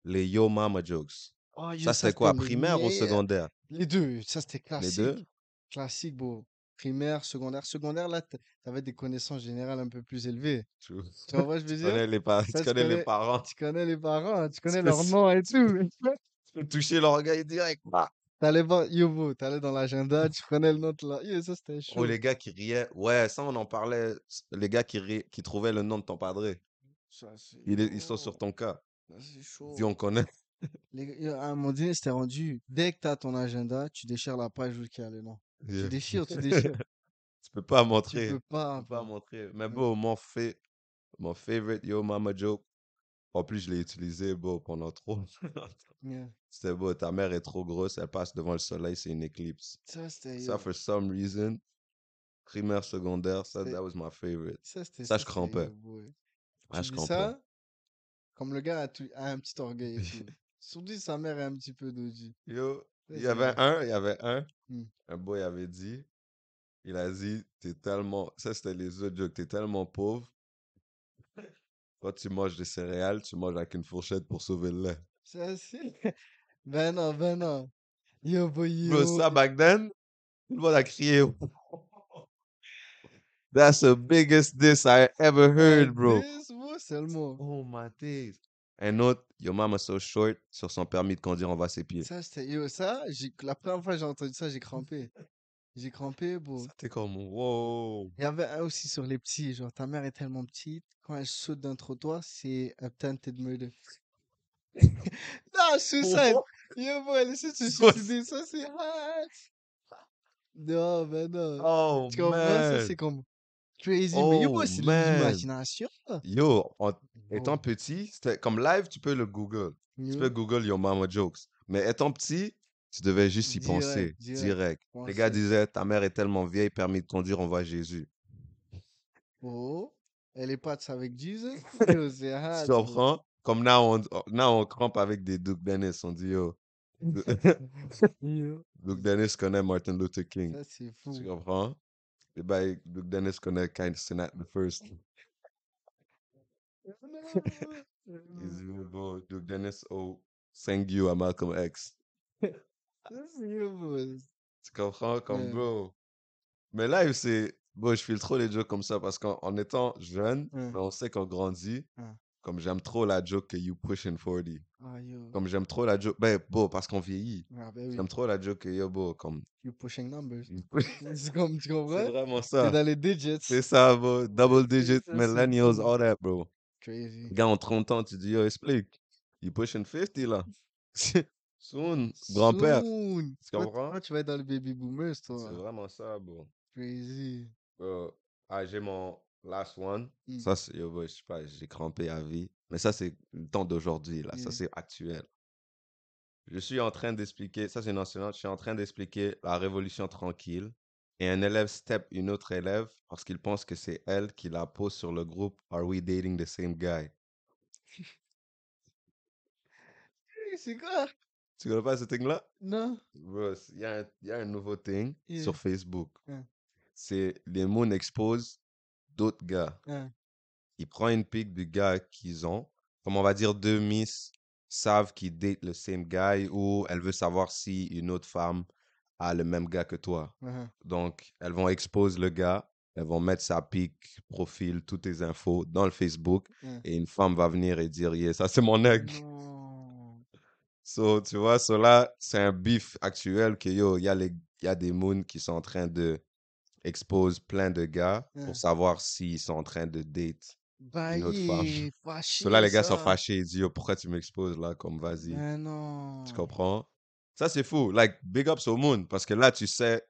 B: les Yo Mama jokes.
A: Oh, yo,
B: Ça,
A: ça
B: c'était quoi?
A: c'était
B: Primaire ou
A: meilleurs.
B: secondaire?
A: Les deux, ça c'était
B: Les
A: classique.
B: deux?
A: Classique, beau. Primaire, secondaire. Secondaire, là, t- t'avais des connaissances générales un peu plus élevées.
B: Tu,
A: Tu vois je
B: tu
A: veux dire?
B: connais les, tu
A: Ça, tu
B: connais les
A: connais,
B: parents.
A: tu connais les parents, tu connais
B: peux
A: leur nom et tout.
B: Tu peux toucher l'orgueil direct. Ah.
A: T'allais voir, yo, beau, t'allais dans l'agenda, tu prenais le nom de la. Yo, ça c'était
B: Oh,
A: chaud.
B: les gars qui riaient. Ouais, ça, on en parlait. Les gars qui, ri- qui trouvaient le nom de ton padré.
A: Ça, c'est
B: Ils, ils sont sur ton cas.
A: Ça, c'est
B: Si
A: chaud.
B: on connaît.
A: Les à un moment donné, c'était rendu. Dès que t'as ton agenda, tu déchires la page où il y a le nom. Tu déchires, tu déchires.
B: Tu peux pas
A: Tu
B: montrer.
A: peux
B: Tu
A: pas.
B: peux pas montrer. Mais bon, mon, fa- mon favorite Yo Mama joke. En plus, je l'ai utilisé, bon, pendant trop.
A: Yeah.
B: C'était beau. Ta mère est trop grosse. Elle passe devant le soleil. C'est une éclipse.
A: Ça, c'était.
B: Ça, for some reason, primaire, secondaire, ça,
A: C'était-
B: that was my favorite.
A: Ça, c'était.
B: Ça,
A: Ça,
B: je crampais. Ah, je crampais.
A: ça, comme le gars a, tout- a un petit orgueil. Surtout sa mère est un petit peu doji.
B: Yo, il y avait un, il y avait un,
A: Hmm.
B: un boy avait dit, il a dit, t'es tellement, ça c'était les autres jokes, t'es tellement pauvre, quand tu manges des céréales, tu manges avec une fourchette pour sauver le lait.
A: Ça, c'est. Ben non, ben non. Yo, boy,
B: Bro,
A: yo.
B: ça, back then, tout le monde a crié. That's the biggest diss I ever heard, bro.
A: This, moi, seulement.
B: Oh my days. Un autre, Your mama so short, sur son permis de conduire, on va ses pieds.
A: Ça, c'était. Yo, ça, j'ai- la première fois que j'ai entendu ça, j'ai crampé. J'ai crampé, bro.
B: Ça, t'es comme, wow.
A: Il y avait un aussi sur les petits. Genre, ta mère est tellement petite, quand elle saute d'un trottoir, c'est attempted murder. non, suicide. Yo, elle essaie de se suicider. Ça, c'est hard. Non, ben non.
B: Oh
A: Tu comprends? Ça,
B: man.
A: c'est comme crazy. Mais yo,
B: Oh,
A: boy, c'est de l'imagination.
B: Yo, en étant petit, c'était comme live, tu peux le Google. Tu peux Google Your Mama Jokes. Mais étant petit, tu devais juste y
A: Direct,
B: penser.
A: direct.
B: Direct. Les gars disaient, ta mère est tellement vieille, permis de conduire, on voit Jésus.
A: Oh, elle est pas avec c'est
B: Tu comprends? Comme là, on, now, on crampe avec des Duke Dennis. On dit, yo.
A: Yo,
B: Duke Dennis connaît Martin Luther King.
A: ça, c'est fou.
B: Tu comprends? Et ben, Duke Dennis connaît Kind Sinat the First. Il dit, bon, Duke Dennis, oh, thank you à Malcolm X.
A: Boy.
B: Tu comprends? Comme, bro. Mais là, c'est. Bon, je file trop les jokes comme ça parce qu'en en étant jeune, mais on sait qu'on grandit. Comme j'aime trop la joke que you pushing 40.
A: Ah, yo.
B: Comme j'aime trop la joke. Ben, bon, parce qu'on vieillit.
A: Ah, ben oui.
B: J'aime trop la joke que yo, bon, comme.
A: You pushing numbers.
B: C'est
A: C'est comme, tu comprends?
B: vraiment
A: T'es
B: ça.
A: dans les digits.
B: C'est ça, bro. Double digit,
A: ça, c'est
B: millennials, all that, bro.
A: Crazy.
B: Gars, en 30 ans, tu dis, yo, explique. You pushing 50 là. Soon, grand-père.
A: Soon.
B: Tu comprends?
A: toi, tu vas être dans les baby boomers,
B: C'est
A: toi.
B: vraiment ça, bro.
A: Crazy.
B: Bro, ah, j'ai mon last one.
A: Mm.
B: Ça, c'est, je sais pas, j'ai crampé à vie. Mais ça, c'est le temps d'aujourd'hui, là. Ça, c'est actuel. Je suis en train d'expliquer, ça, c'est une enseignante, je suis en train d'expliquer la révolution tranquille. Et un élève step une autre élève parce qu'il pense que c'est elle qui la pose sur le groupe Are we dating the same guy?
A: C'est quoi?
B: Tu connais pas ce thing-là?
A: Non.
B: Il y, a un- il y a un nouveau thing
A: Yeah.
B: sur Facebook.
A: Yeah.
B: C'est les moons exposent d'autres gars.
A: Hein.
B: Il prend une pic du gars qu'ils ont. Comme on va dire, deux miss savent qu'ils datent le same guy ou elle veut savoir si une autre femme a le même gars que toi.
A: Uh-huh.
B: Donc, elles vont exposer le gars, elles vont mettre sa pic, profil, toutes tes infos dans le Facebook. Et une femme va venir et dire, yeah, ça c'est mon.
A: Non.
B: So, tu vois, so là, c'est un bif actuel que yo, il y, a les- y a des moons qui sont en train de expose plein de gars pour savoir s'ils sont en train de date.
A: Bah,
B: Une autre femme.
A: fâché,
B: So là, les gars sont fâchés, ils disent, yo, pourquoi tu m'exposes là, comme vas-y?
A: Non.
B: Tu comprends? Ça, c'est fou. Like, big ups au moon, parce que là, tu sais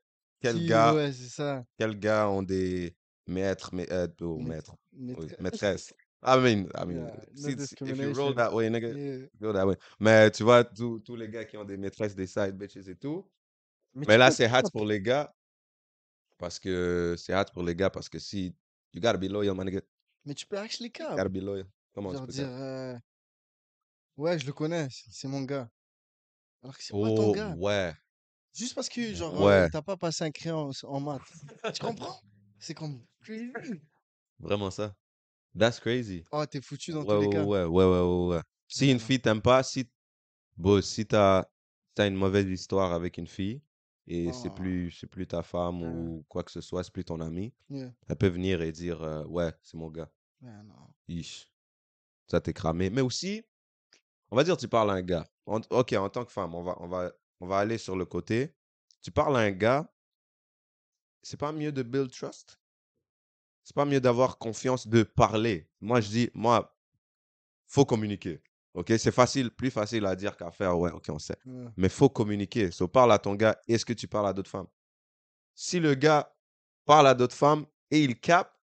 B: quel
A: Qui-
B: gars,
A: Ouais, ça.
B: quels gars ont des maîtres, euh, oh,
A: Maître-
B: maîtres, oui,
A: maître-
B: maîtresses. I mean, I mean,
A: Yeah, no
B: si- si- if you roll that way, nigga,
A: Yeah.
B: go that way. Mais tu vois, tous les gars qui ont des maîtresses, des side bitches et tout.
A: Mais,
B: Mais
A: tu
B: là, c'est hard
A: pas-
B: pour les gars. Parce que c'est hard pour les gars parce que si. You gotta be loyal, man. nigga.
A: Mais tu peux actually
B: You
A: cap.
B: gotta be loyal. Comment tu
A: Genre
B: peux
A: dire, euh, ouais, je le connais, c'est mon gars. Alors que c'est pas ton
B: Oh,
A: gars.
B: ouais.
A: Juste parce que, genre,
B: Ouais.
A: euh, t'as pas passé un crayon en, en maths. tu comprends? C'est comme.
B: Vraiment ça. That's crazy.
A: Oh, t'es foutu dans
B: Ouais,
A: tous les
B: ouais,
A: cas.
B: ouais, ouais, ouais, ouais, ouais. Si une
A: non.
B: fille t'aime pas, si. Bon, si t'as as une mauvaise histoire avec une fille et c'est
A: Oh.
B: plus, c'est plus ta femme
A: Ouais.
B: ou quoi que ce soit, c'est plus ton ami,
A: Yeah.
B: elle peut venir et dire euh, Ouais, c'est mon gars.
A: Mais non.
B: Ish. Ça t'est cramé. Mais aussi, on va dire, tu parles à un gars. En- ok, en tant que femme, on va, on, va, on va aller sur le côté. Tu parles à un gars, c'est pas mieux de build trust? C'est pas mieux d'avoir confiance, de parler. Moi, je dis, moi, faut communiquer. Ok, c'est facile, plus facile à dire qu'à faire. Ouais, ok, on sait.
A: Ouais.
B: Mais faut communiquer. So, parle à ton gars. Est-ce que tu parles à d'autres femmes? Si le gars parle à d'autres femmes et il capte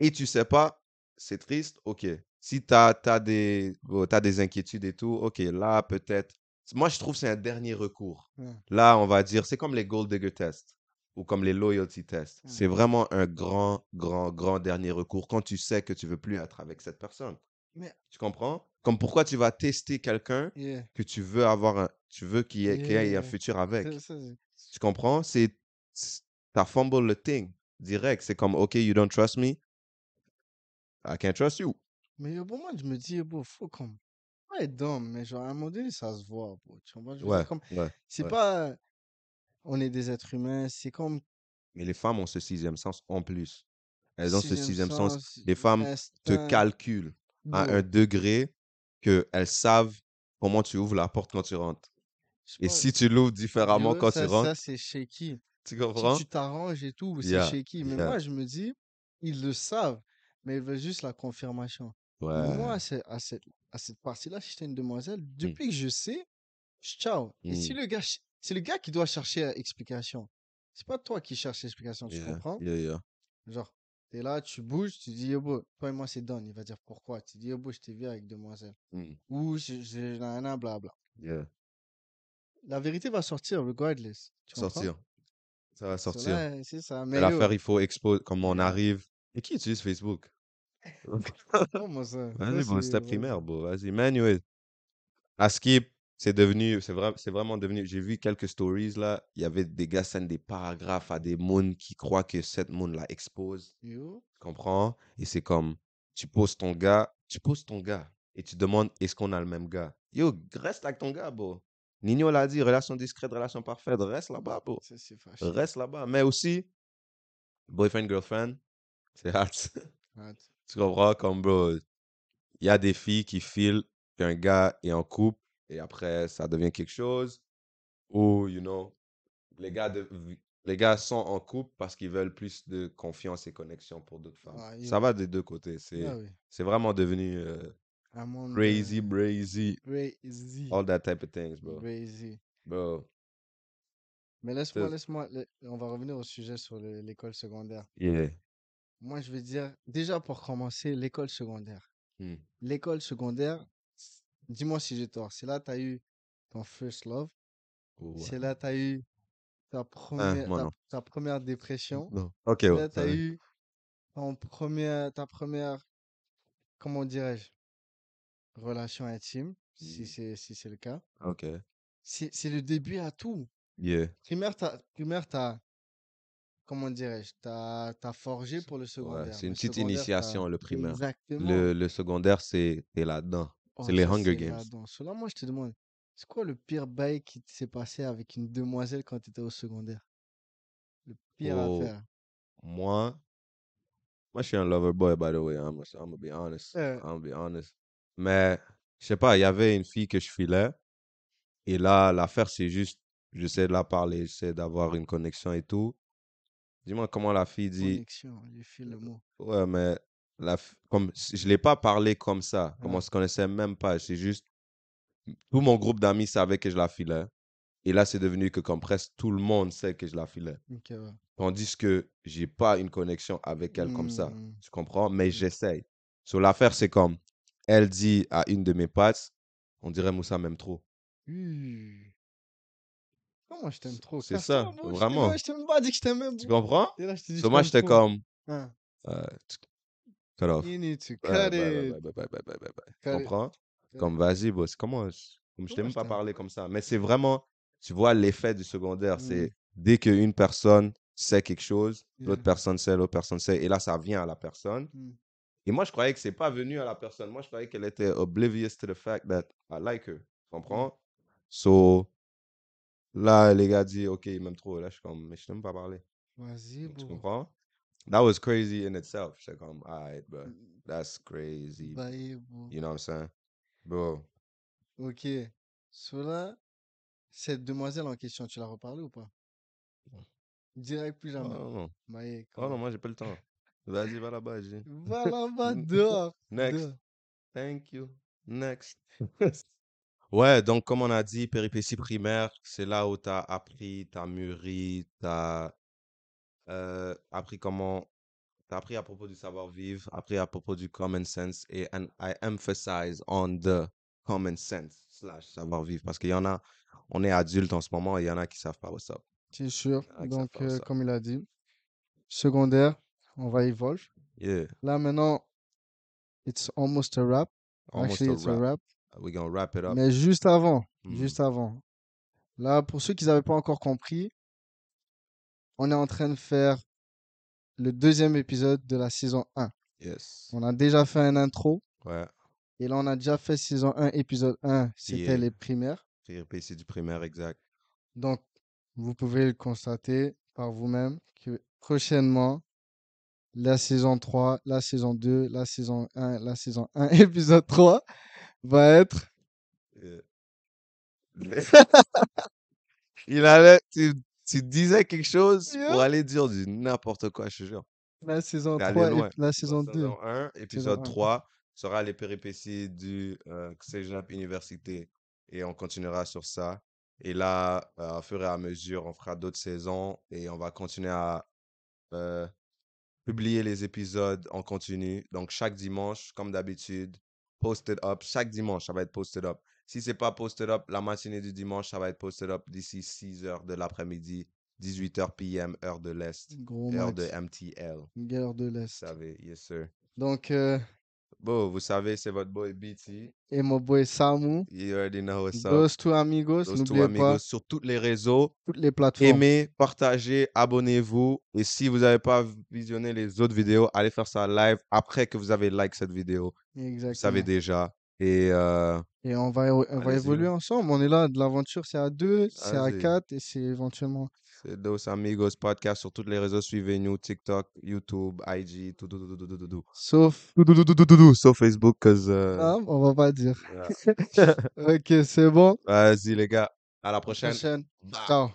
B: et tu sais pas, c'est triste. Ok. Si tu as, des, oh, des inquiétudes et tout, ok, là, peut-être. Moi, je trouve que c'est un dernier recours.
A: Ouais.
B: Là, on va dire, c'est comme les gold digger tests ou comme les loyalty tests. C'est
A: Ouais.
B: vraiment un grand, grand, grand dernier recours quand tu sais que tu veux plus être avec cette personne.
A: Mais-
B: Tu comprends? Comme pourquoi tu vas tester quelqu'un
A: Yeah.
B: que tu veux avoir un, tu veux qu'il y ait, ait un futur avec.
A: Ça- c'est-
B: Tu comprends? C'est, c'est- t'as fumble le thing direct. C'est comme, OK, you don't trust me. I can't trust you.
A: Mais au moment, je me dis, bon, faut comme. Pas être dumb, mais genre, à un moment donné, ça se voit, bro. Tu comprends?
B: Ouais, ouais.
A: c'est
B: ouais.
A: pas. On est des êtres humains, c'est comme.
B: Mais les femmes ont ce sixième sens en plus. Elles ont ce
A: sixième
B: sens.
A: sens,
B: Les femmes te calculent à un degré que elles savent comment tu ouvres la porte quand tu rentres. Et si tu l'ouvres différemment quand
A: ça,
B: tu rentres,
A: ça c'est shaky.
B: tu
A: Si
B: comprends?
A: tu t'arranges et tout, c'est
B: Yeah,
A: shaky. Mais
B: yeah.
A: moi, je me dis, ils le savent, mais ils veulent juste la confirmation.
B: Ouais.
A: Moi, à, ce- à cette, à cette partie-là, si j'étais une demoiselle, depuis que je sais, je ciao. Et si
B: Mm.
A: le gars, c'est le gars qui doit chercher euh, explication. C'est pas toi qui cherches l'explication, tu
B: Yeah,
A: comprends?
B: yeah, yeah.
A: Genre, t'es là, tu bouges, tu dis, Yobo, toi et moi, c'est Don. Il va dire pourquoi? Tu dis, Yobo, je t'ai vu avec demoiselle.
B: Mm,
A: Ou, je, je, blabla.
B: yeah.
A: La vérité va sortir, regardless. Tu?
B: Sortir. Ça va
A: So
B: sortir.
A: C'est ça.
B: Mais l'affaire,
A: yo,
B: il faut exposer comme on arrive. Et qui utilise Facebook?
A: comment ça?
B: Vas-y, bon,
A: c'est-
B: c'était primaire, bon, vas-y. Anyway, à Skip, c'est devenu, c'est vrai, c'est vraiment devenu, j'ai vu quelques stories là, il y avait des gars sendent des paragraphes à des moons qui croient que cette moon la expose,
A: Yo.
B: tu comprends? Et c'est comme, tu poses ton gars, tu poses ton gars et tu demandes est-ce qu'on a le même gars? Yo, reste avec ton gars, bro. Nino l'a dit, relation discrète, relation parfaite, reste là-bas, bro.
A: Ça.
B: Reste là-bas. Mais aussi, boyfriend, girlfriend, c'est.
A: Hâte.
B: Tu comprends? Comme, bro, il y a des filles qui filent qu'un gars est en couple et après, ça devient quelque chose. Ou, you know, les gars, de, les gars sont en couple parce qu'ils veulent plus de confiance et connexion pour d'autres femmes.
A: Ah,
B: Ça va des deux côtés. C'est,
A: Ah oui.
B: c'est vraiment devenu euh, crazy, brazy,
A: crazy.
B: all that type of things, bro.
A: Crazy.
B: Bro,
A: Mais laisse-moi, laisse-moi, la- on va revenir au sujet sur le- l'école secondaire.
B: yeah.
A: Moi, je veux dire, déjà pour commencer, l'école secondaire.
B: Hmm.
A: L'école secondaire, dis-moi si j'ai tort. C'est là que tu as eu ton first love.
B: Ouais.
A: C'est là que tu as eu ta première,
B: moi
A: ta, première dépression.
B: Non. Ok,
A: C'est
B: ouais.
A: là que tu as
B: ouais.
A: eu ton première, ta première, comment dirais-je, relation intime, si
B: Mm.
A: c'est si c'est le cas.
B: Ok.
A: C'est c'est le début à tout.
B: Yeah.
A: Primaire, t'as, primaire, t'as, comment dirais-je, t'as, t'as forgé pour le
B: Ouais,
A: secondaire.
B: c'est une
A: Le
B: petite initiation, le primaire.
A: Exactement.
B: Le, le secondaire, c'est t'es là-dedans.
A: Oh,
B: c'est les
A: ça,
B: Hunger
A: c'est
B: Games.
A: là-dedans. Là, moi, je te demande, C'est quoi le pire bail qui s'est passé avec une demoiselle quand tu étais au secondaire? Le pire à
B: Oh, moi, moi, je suis un lover boy, by the way. I'm, gonna- I'm gonna be honest.
A: Euh.
B: I'm gonna be honest. Mais, je sais pas, il y avait une fille que je filais. Et là, l'affaire, c'est juste, j'essaie de la parler, j'essaie d'avoir une connexion et tout. Dis-moi comment la fille dit.
A: Connexion, j'ai fait le mot.
B: Ouais, mais la, comme, je l'ai pas parlé comme ça. Comme on se connaissait même pas. C'est juste, tout mon groupe d'amis savait que je la filais. Et là, c'est devenu que comme presque tout le monde sait que je la filais.
A: Ouais.
B: Tandis que j'ai pas une connexion avec elle comme ça.
A: Hmm.
B: Tu comprends? Mais j'essaye. Sur l'affaire, c'est comme, elle dit à une de mes potes, on dirait Moussa m'aime trop.
A: Uh. Comment je t'aime trop?
B: C'est ça, vraiment.
A: Je t'ai même pas dit que je t'aimais,
B: Tu comprends?
A: Et là, je
B: So moi,
A: t'aime
B: j'étais comme,
A: Hein.
B: euh, tu- cut off.
A: You need to it.
B: Tu comprends? Comme, vas-y, boss. Comment, je- comme je t'ai même pas
A: t'aime?
B: parlé comme ça. Mais c'est vraiment, tu vois, l'effet du secondaire.
A: Hmm.
B: C'est dès qu'une personne sait quelque chose, l'autre personne sait, l'autre personne sait. Et là, ça vient à la personne.
A: Hmm.
B: Et moi, je croyais que c'est pas venu à la personne. Moi, je croyais qu'elle était oblivious to the fact that I like her. Tu comprends? So, là, les gars disent, OK, il m'aime trop. Là, je suis comme, mais je t'ai même pas parlé.
A: Vas-y,
B: Tu comprends? That was crazy in itself. J'étais comme, alright, bro. That's crazy.
A: Bye, bro.
B: You know what I'm saying? Bro.
A: Ok. So là, cette demoiselle en question, tu l'as reparlé ou pas? Direct plus
B: Oh
A: jamais.
B: non.
A: Bye,
B: Oh non, moi, j'ai pas le temps. Vas-y, va là-bas, j'ai.
A: Va là-bas, dehors.
B: Next.
A: dehors.
B: Thank you. Next. Ouais, donc comme on a dit, péripéties primaires, c'est là où tu as appris, tu as mûri, tu as appris comment, tu as appris à propos du savoir-vivre, appris à propos du common sense et and I emphasize on the common sense slash savoir-vivre parce qu'il y en a, on est adulte en ce moment et il y en a qui savent pas what's up.
A: C'est sûr. Donc, euh, comme il a dit, secondaire, on va evolve.
B: Yeah,
A: Là, maintenant, it's almost a wrap.
B: almost
A: Actually,
B: a
A: it's a
B: wrap.
A: wrap.
B: We're gonna wrap it up.
A: Mais juste avant,
B: Mm.
A: juste avant. Là, pour ceux qui n'avaient pas encore compris, on est en train de faire le deuxième épisode de la saison 1.
B: Yes.
A: On a déjà fait un intro.
B: Ouais,
A: Et là, on a déjà fait saison 1, épisode 1. C'était
B: Yeah.
A: les primaires.
B: péripéties du primaire, exact.
A: Donc, vous pouvez le constater par vous-même que prochainement, la saison 3, la saison 2, la saison 1, la saison 1, épisode 3 va être.
B: Yeah. Il allait, tu, tu disais quelque chose
A: Yeah.
B: pour aller dire du n'importe quoi, je te jure.
A: La saison
B: T'es allé
A: 3 et
B: loin.
A: la saison 2.
B: saison 1, épisode
A: un.
B: 3 sera les péripéties du euh, Cégep Université. Et on continuera sur ça. Et là, euh, au fur et à mesure, on fera d'autres saisons et on va continuer à euh, publier les épisodes en continu. Donc, chaque dimanche, comme d'habitude, posted up. Chaque dimanche, ça va être posted up. Si c'est pas posted up, la matinée du dimanche, ça va être posted up d'ici 6 heures de l'après-midi, 18 h PM, heure de l'Est, heure
A: max.
B: de MTL.
A: Guerre de
B: Vous
A: l'Est.
B: savez, yes sir.
A: Donc, euh,
B: Bon, vous savez, c'est votre boy BT.
A: et mon boy Samu.
B: You already know what's up.
A: Those two amigos.
B: Those two amigos
A: pas,
B: sur toutes les réseaux.
A: toutes les plateformes.
B: Aimez, partagez, abonnez-vous. Et si vous n'avez pas visionné les autres vidéos, allez faire ça live après que vous avez like cette vidéo. Vous savez
A: Exactement.
B: déjà. Et euh,
A: Et on va, on évoluer ensemble. On est là, de l'aventure, c'est à deux, c'est à quatre et c'est éventuellement.
B: c'est Dos Amigos Podcast sur toutes les réseaux. Suivez-nous, TikTok, YouTube, IG, tout, tout, tout, tout, tout, tout, tout.
A: Sauf.
B: Tout, tout, tout, tout, tout, tout, tout, Sauf Facebook, cause... euh,
A: Ah, on va pas dire.
B: yeah.
A: Ok, c'est bon.
B: Vas-y les gars, à la prochaine.
A: Prochaine.
B: Bye.
A: Ciao.